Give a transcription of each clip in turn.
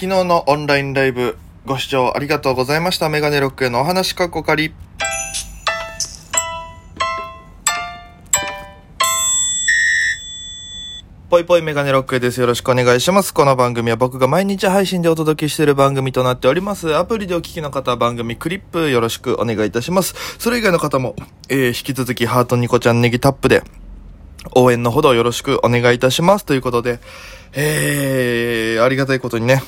昨日のオンラインライブご視聴ありがとうございました。メガネロックへのお話かっこかり。ぽいぽいメガネロックです。よろしくお願いします。この番組は僕が毎日配信でお届けしている番組となっております。アプリでお聞きの方は番組クリップよろしくお願いいたします。それ以外の方も、えー、引き続きハートニコちゃんネギタップで応援のほどよろしくお願いいたします。ということで、えー、ありがたいことにね、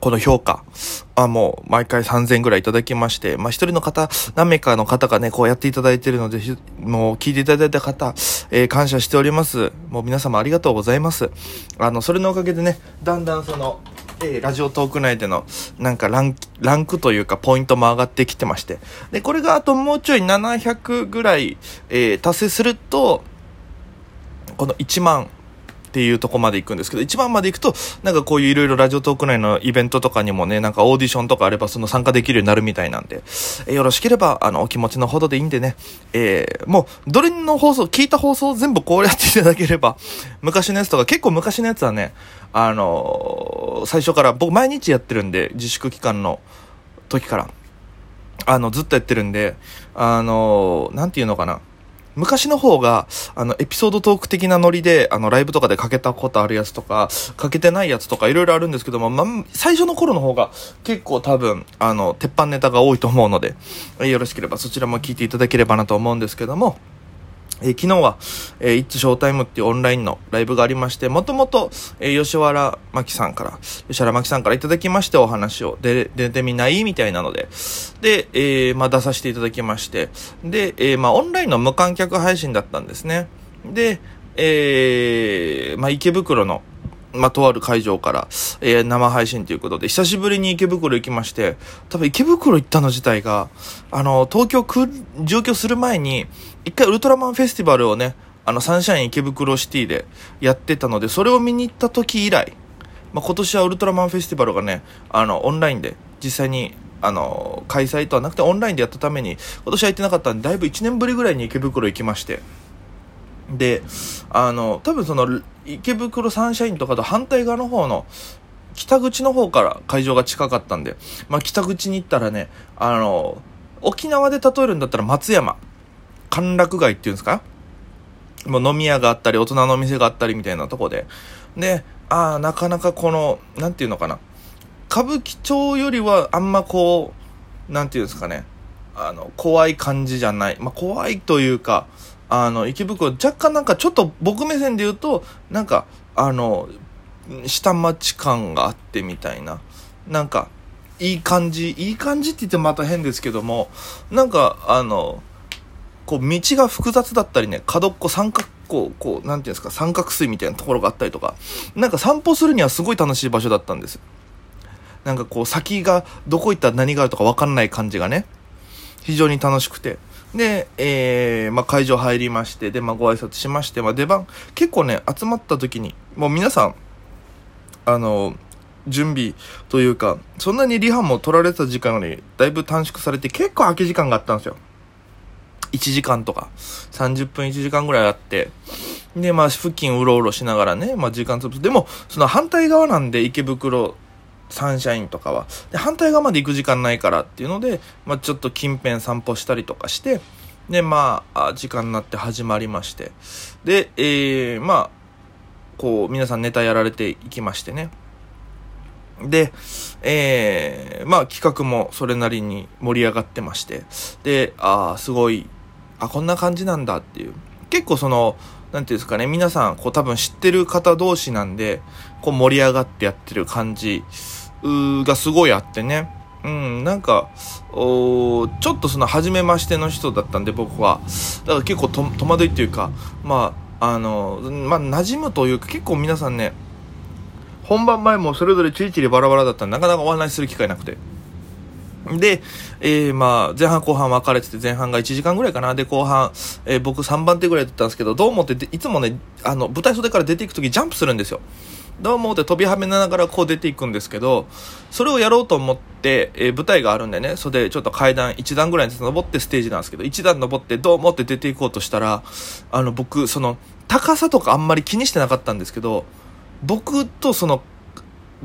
この評価、あ、もう、毎回3000ぐらいいただきまして、まあ、一人の方、何名かの方がね、こうやっていただいているので、もう、聞いていただいた方、えー、感謝しております。もう皆様ありがとうございます。あの、それのおかげでね、だんだんその、えー、ラジオトーク内での、なんかラン、ランクというか、ポイントも上がってきてまして。で、これがあともうちょい700ぐらい、えー、達成すると、この1万、っていうとこまで行くんですけど、一番まで行くと、なんかこういういろいろラジオトーク内のイベントとかにもね、なんかオーディションとかあればその参加できるようになるみたいなんで、え、よろしければ、あの、お気持ちのほどでいいんでね、えー、もう、どれの放送、聞いた放送全部こうやっていただければ、昔のやつとか、結構昔のやつはね、あのー、最初から、僕毎日やってるんで、自粛期間の時から、あの、ずっとやってるんで、あのー、なんていうのかな。昔の方が、あの、エピソードトーク的なノリで、あの、ライブとかでかけたことあるやつとか、かけてないやつとか、いろいろあるんですけども、ま最初の頃の方が、結構多分、あの、鉄板ネタが多いと思うので、よろしければそちらも聞いていただければなと思うんですけども、えー、昨日は、えー、イッツショータイムっていうオンラインのライブがありまして、もともと、えー、吉原真紀さんから、吉原真紀さんからいただきましてお話を出、出てみないみたいなので、で、えー、まあ出させていただきまして、で、えー、まあオンラインの無観客配信だったんですね。で、えー、まあ池袋の、まあ、とある会場から、えー、生配信ということで、久しぶりに池袋行きまして、多分池袋行ったの自体が、あの、東京来上京する前に、一回ウルトラマンフェスティバルをね、あの、サンシャイン池袋シティでやってたので、それを見に行った時以来、まあ、今年はウルトラマンフェスティバルがね、あの、オンラインで実際にあの、開催とはなくてオンラインでやったために、今年は行ってなかったんで、だいぶ1年ぶりぐらいに池袋行きまして、で、あの、多分その、池袋サンシャインとかと反対側の方の、北口の方から会場が近かったんで、まあ、北口に行ったらね、あの、沖縄で例えるんだったら松山、歓楽街っていうんですか？もう飲み屋があったり、大人の店があったりみたいなとこで。で、ああ、なかなかこの、なんていうのかな。歌舞伎町よりはあんまこう、なんていうんですかね。あの、怖い感じじゃない。まあ、怖いというか、あの、池袋、若干なんかちょっと僕目線で言うと、なんか、あの、下町感があってみたいな。なんか、いい感じ、いい感じって言ってまた変ですけども、なんか、あの、こう、道が複雑だったりね、角っこ三角こう、こう、なんていうんですか、三角錐みたいなところがあったりとか、なんか散歩するにはすごい楽しい場所だったんです。なんかこう、先がどこ行ったら何があるとかわかんない感じがね、非常に楽しくて。で、えー、まあ、会場入りまして、で、まあ、ご挨拶しまして、まあ、出番、結構ね、集まった時に、もう皆さん、あの、準備というか、そんなにリハも取られた時間より、だいぶ短縮されて、結構空き時間があったんですよ。1時間とか、30分1時間ぐらいあって、で、まあ、付近うろうろしながらね、まあ、時間潰す。でも、その反対側なんで、池袋サンシャインとかは。で、反対側まで行く時間ないからっていうので、まあ、ちょっと近辺散歩したりとかして、で、まあ、時間になって始まりまして。で、えー、まあ、こう、皆さんネタやられていきましてね。で、えー、まあ企画もそれなりに盛り上がってまして、で、ああ、すごい、あ、こんな感じなんだっていう。結構その、なんていうんですかね、皆さん、こう多分知ってる方同士なんで、こう盛り上がってやってる感じ、がすごいあってね。うん、なんか、おちょっとその、初めましての人だったんで、僕は。だから結構戸惑いっていうか、まあ、あの、まあ、馴染むというか、結構皆さんね、本番前もそれぞれチリチリバラバラだったらなかなかお話しする機会なくて。で、えー、まあ、前半後半分かれてて、前半が1時間ぐらいかな。で、後半、えー、僕3番手ぐらいだったんですけど、どうもって、いつもね、あの、舞台袖から出ていくときジャンプするんですよ。どうもって飛びはめながらこう出ていくんですけど、それをやろうと思って、えー、舞台があるんでね、それでちょっと階段1段ぐらいに登ってステージなんですけど、1段登ってどうもって出ていこうとしたら、あの、僕、その、高さとかあんまり気にしてなかったんですけど、僕とその、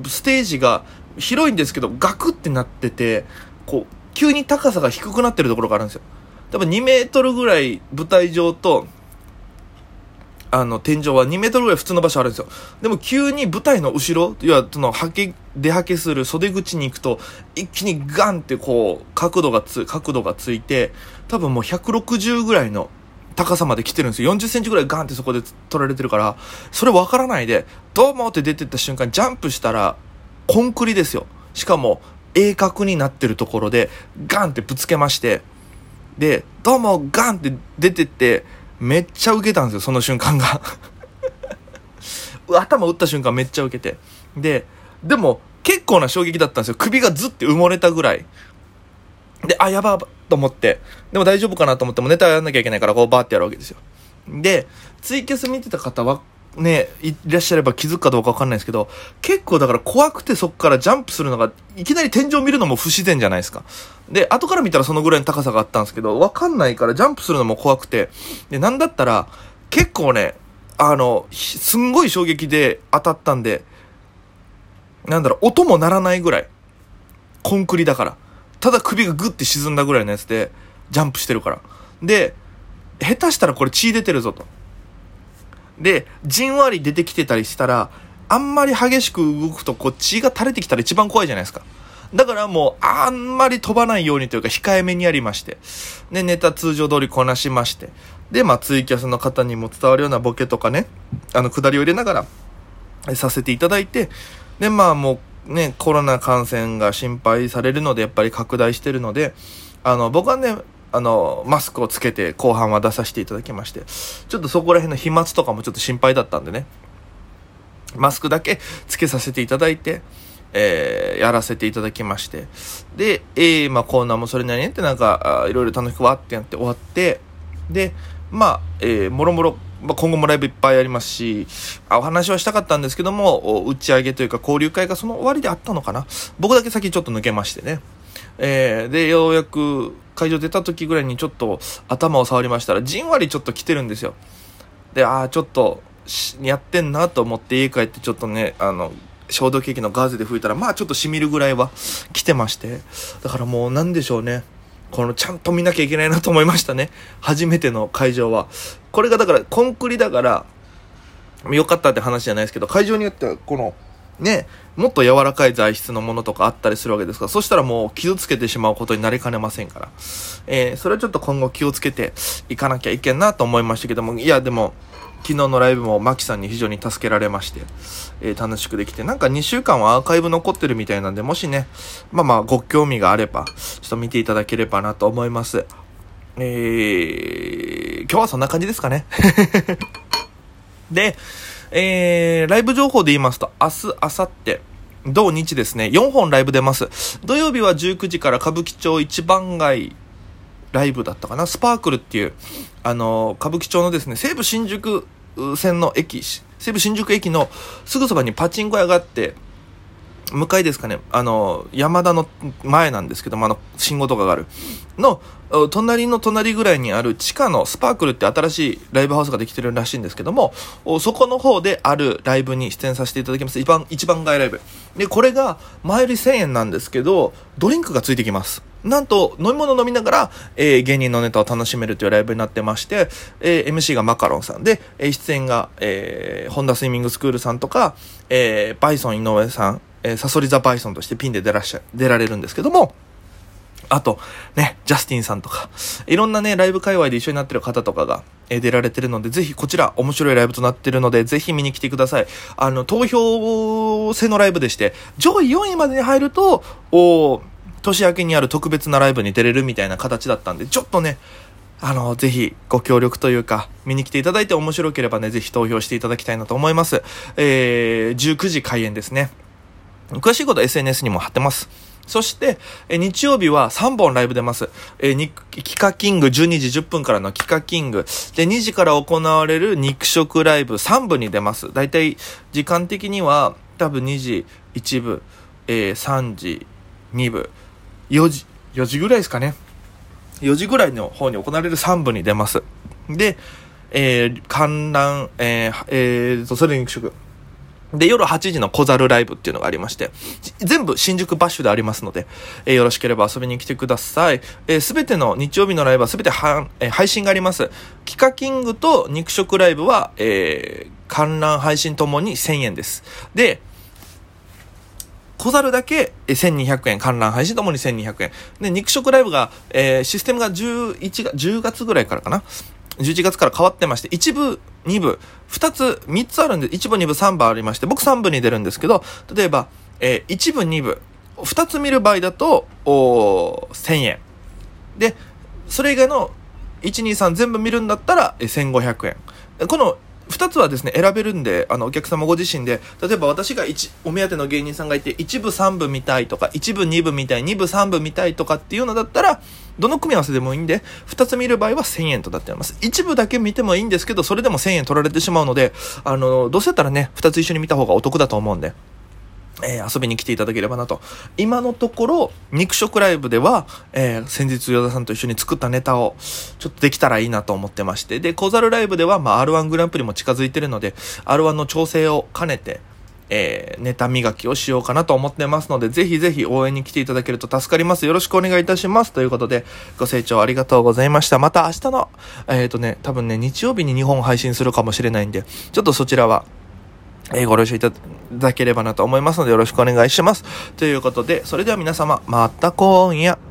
ステージが広いんですけど、ガクってなってて、こう、急に高さが低くなってるところがあるんですよ。多分2メートルぐらい舞台上と、あの、天井は2メートルぐらい普通の場所あるんですよ。でも急に舞台の後ろ、要は、その、はけ、出はけする袖口に行くと、一気にガンってこう、角度がつ、角度がついて、多分もう160ぐらいの高さまで来てるんですよ。40センチぐらいガンってそこで取られてるから、それわからないで、どうもって出てった瞬間、ジャンプしたら、コンクリですよ。しかも、鋭角になってるところで、ガンってぶつけまして、で、どうも、ガンって出てって、めっちゃ受けたんですよ、その瞬間が 頭打った瞬間めっちゃ受けて。で、でも、結構な衝撃だったんですよ。首がずって埋もれたぐらい。で、あ、やばと思って。でも大丈夫かなと思ってもネタやんなきゃいけないから、こうバーってやるわけですよ。で、ツイキャス見てた方は、ね、いらっしゃれば気づくかどうかわかんないですけど、結構だから怖くてそこからジャンプするのが、いきなり天井見るのも不自然じゃないですか。で、後から見たらそのぐらいの高さがあったんですけど、わかんないからジャンプするのも怖くて、で、なんだったら、結構ね、あの、すんごい衝撃で当たったんで、なんだろう、音も鳴らないぐらい。コンクリだから。ただ首がグッて沈んだぐらいのやつで、ジャンプしてるから。で、下手したらこれ血出てるぞと。で、じんわり出てきてたりしたら、あんまり激しく動くとこう血が垂れてきたら一番怖いじゃないですか。だからもう、あんまり飛ばないようにというか、控えめにやりまして。で、ネタ通常通りこなしまして。で、まあ、ツイキャスの方にも伝わるようなボケとかね、あの、下りを入れながら、させていただいて、で、まあ、もう、ね、コロナ感染が心配されるので、やっぱり拡大してるので、あの、僕はね、あの、マスクをつけて後半は出させていただきまして、ちょっとそこら辺の飛沫とかもちょっと心配だったんでね、マスクだけつけさせていただいて、えー、やらせていただきまして、で、えー、まあコーナーもそれなりにってなんか、いろいろ楽しくわってやって終わって、で、まあ、えー、もろもろ、まあ、今後もライブいっぱいありますし、あお話はしたかったんですけども、打ち上げというか交流会がその終わりであったのかな。僕だけ先ちょっと抜けましてね。えー、で、ようやく会場出た時ぐらいにちょっと頭を触りましたら、じんわりちょっと来てるんですよ。で、ああ、ちょっと、やってんなと思って家帰ってちょっとね、あの、消毒液のガーゼで拭いたら、まあちょっと染みるぐらいは来てまして。だからもうなんでしょうね。このちゃんと見なきゃいけないなと思いましたね。初めての会場は。これがだからコンクリだから、良かったって話じゃないですけど、会場によってはこのね、もっと柔らかい材質のものとかあったりするわけですから、そしたらもう傷つけてしまうことになりかねませんから。えー、それはちょっと今後気をつけていかなきゃいけんなと思いましたけども、いや、でも、昨日のライブもマキさんに非常に助けられまして、えー、楽しくできて、なんか2週間はアーカイブ残ってるみたいなんで、もしね、まあまあご興味があれば、ちょっと見ていただければなと思います。えー、今日はそんな感じですかね。で、えー、ライブ情報で言いますと、明日、明後日、土日ですね、4本ライブ出ます。土曜日は19時から歌舞伎町一番街ライブだったかな、スパークルっていう、あの、歌舞伎町のですね、西武新宿線の駅、西武新宿駅のすぐそばにパチンコ屋があって、向かいですかね、あの、山田の前なんですけども、あの、信号とかがある。の、隣の隣ぐらいにある地下のスパークルって新しいライブハウスができてるらしいんですけども、そこの方であるライブに出演させていただきます。一番、一番街ライブ。で、これが前より1000円なんですけど、ドリンクがついてきます。なんと、飲み物飲みながら、えー、芸人のネタを楽しめるというライブになってまして、えー、MC がマカロンさんで、えー、出演が、えー、ホンダスイミングスクールさんとか、えー、バイソン井上さん、えー、サソリザバイソンとしてピンで出らっしゃ、出られるんですけども、あと、ね、ジャスティンさんとか、いろんなね、ライブ界隈で一緒になってる方とかが、えー、出られてるので、ぜひこちら面白いライブとなってるので、ぜひ見に来てください。あの、投票制のライブでして、上位4位までに入ると、お年明けにある特別なライブに出れるみたいな形だったんで、ちょっとね、あの、ぜひご協力というか、見に来ていただいて面白ければね、ぜひ投票していただきたいなと思います。えー、19時開演ですね。詳しいことは SNS にも貼ってます。そして、え日曜日は3本ライブ出ます。えー、キカキング12時10分からのキカキング。で、2時から行われる肉食ライブ3部に出ます。だいたい時間的には多分2時1部、えー、3時2部、4時、4時ぐらいですかね。4時ぐらいの方に行われる3部に出ます。で、えー、観覧、えー、えーと、それ肉食。で、夜8時の小猿ライブっていうのがありまして、全部新宿バッシュでありますので、えー、よろしければ遊びに来てください。えす、べての日曜日のライブはすべては、えー、配信があります。キカキングと肉食ライブは、えー、観覧配信ともに1000円です。で、小猿だけ1200円、観覧配信ともに1200円。で、肉食ライブが、えー、システムが11月、10月ぐらいからかな。11月から変わってまして、1部、2部、2つ、3つあるんで、1部、2部、3部ありまして、僕3部に出るんですけど、例えば、えー、1部、2部、2つ見る場合だと、お1000円。で、それ以外の1、2、3全部見るんだったら、1500円。この2つはですね、選べるんで、あの、お客様ご自身で、例えば私が1、お目当ての芸人さんがいて、1部3部見たいとか、1部2部見たい、2部3部見たいとかっていうのだったら、どの組み合わせでもいいんで、2つ見る場合は1000円となっております。一部だけ見てもいいんですけど、それでも1000円取られてしまうので、あの、どうせやったらね、2つ一緒に見た方がお得だと思うんで。えー、遊びに来ていただければなと。今のところ、肉食ライブでは、えー、先日、与田さんと一緒に作ったネタを、ちょっとできたらいいなと思ってまして、で、小猿ライブでは、まあ、R1 グランプリも近づいてるので、R1 の調整を兼ねて、えー、ネタ磨きをしようかなと思ってますので、ぜひぜひ応援に来ていただけると助かります。よろしくお願いいたします。ということで、ご清聴ありがとうございました。また明日の、えっ、ー、とね、多分ね、日曜日に2本配信するかもしれないんで、ちょっとそちらは、え、ご了承いただければなと思いますのでよろしくお願いします。ということで、それでは皆様、また今夜。